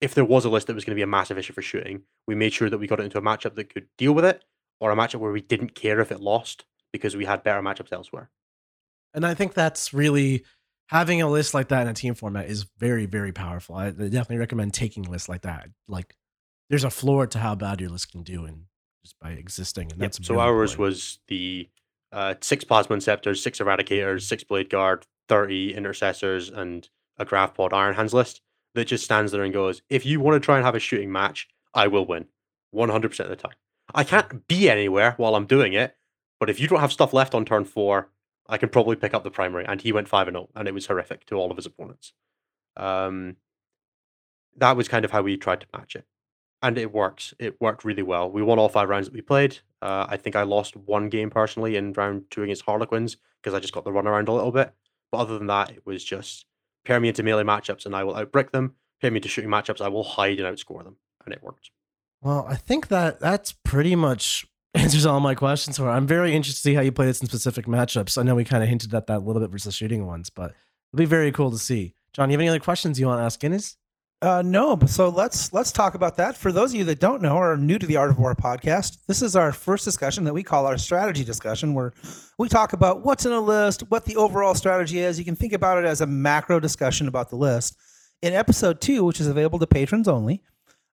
if there was a list that was going to be a massive issue for shooting, we made sure that we got it into a matchup that could deal with it, or a matchup where we didn't care if it lost because we had better matchups elsewhere. and I think that's really having a list like that in a team format is very very powerful. I definitely recommend taking lists like that. Like there's a floor to how bad your list can do, and just by existing, and Yep, that's so ours important. was the uh, six plasma inceptors, six eradicators, six blade guard, thirty intercessors, and a graph pod iron hands list that just stands there and goes, if you want to try and have a shooting match, I will win, one hundred percent of the time. I can't be anywhere while I'm doing it, but if you don't have stuff left on turn four, I can probably pick up the primary. And he went five and zero, and it was horrific to all of his opponents. Um, that was kind of how we tried to match it and it works. It worked really well. We won all five rounds that we played. Uh, I think I lost one game personally in round two against Harlequins because I just got the run around a little bit. But other than that, it was just pair me into melee matchups and I will outbrick them. Pair me into shooting matchups, I will hide and outscore them, and it worked. Well, I think that that's pretty much answers all my questions for. I'm very interested to see how you play this in specific matchups. I know we kind of hinted at that a little bit versus shooting ones, but it'll be very cool to see. John, you have any other questions you want to ask Innes? Uh, no, so let's let's talk about that. For those of you that don't know or are new to the Art of War podcast, this is our first discussion that we call our strategy discussion, where we talk about what's in a list, what the overall strategy is. You can think about it as a macro discussion about the list. In episode two, which is available to patrons only,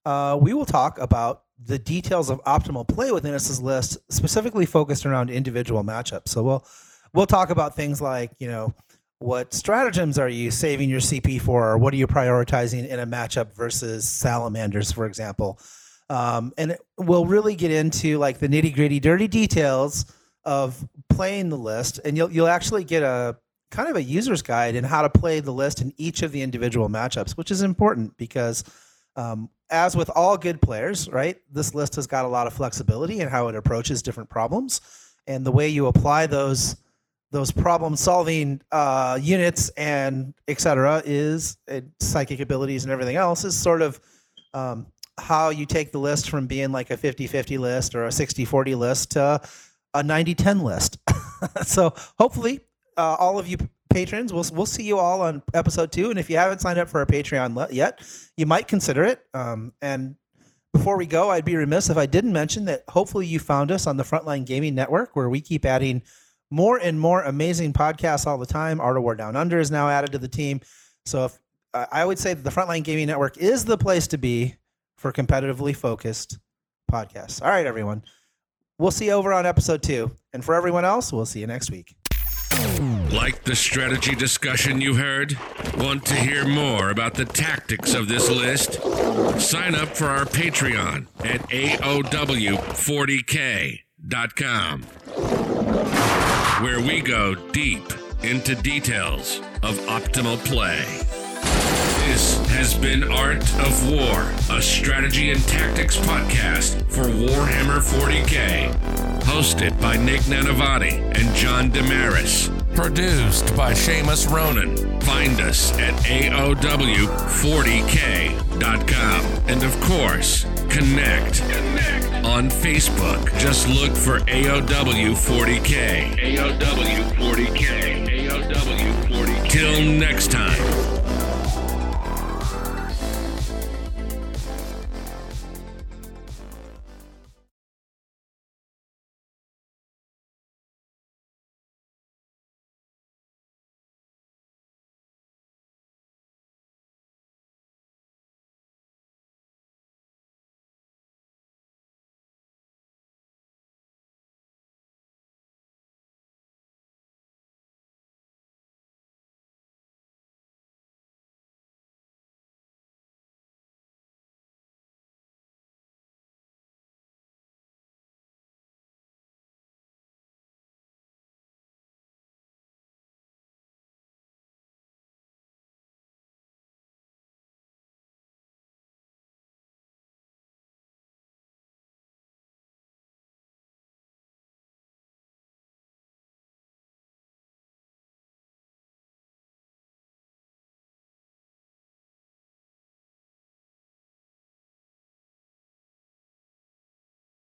uh, we will talk about the details of optimal play within this list, specifically focused around individual matchups. So we'll we'll talk about things like you know what stratagems are you saving your CP for, or what are you prioritizing in a matchup versus salamanders, for example. Um, and we'll really get into like the nitty gritty, dirty details of playing the list, and you'll you'll actually get a kind of a user's guide in how to play the list in each of the individual matchups, which is important because um, as with all good players, right, this list has got a lot of flexibility in how it approaches different problems, and the way you apply those those problem solving uh, units and etc. is uh, psychic abilities and everything else is sort of um, how you take the list from being like a 50-50 list or a 60-40 list to a 90-10 list. so hopefully uh, all of you patrons, we'll we'll see you all on episode two. And if you haven't signed up for our Patreon le- yet, you might consider it. Um, and before we go, I'd be remiss if I didn't mention that hopefully you found us on the Frontline Gaming Network, where we keep adding more and more amazing podcasts all the time. Art of War Down Under is now added to the team. So if, uh, I would say that the Frontline Gaming Network is the place to be for competitively focused podcasts. All right, everyone. We'll see you over on episode two. And for everyone else, we'll see you next week. Like the strategy discussion you heard? Want to hear more about the tactics of this list? Sign up for our Patreon at AOW40k.com, where we go deep into details of optimal play. This has been Art of War, a strategy and tactics podcast for Warhammer 40k. Hosted by Nick Nanavati and John Damaris. Produced by Seamus Ronan. Find us at AOW40k.com. And of course, connect. On Facebook, just look for AOW40k. AOW40k. AOW40k. Till next time.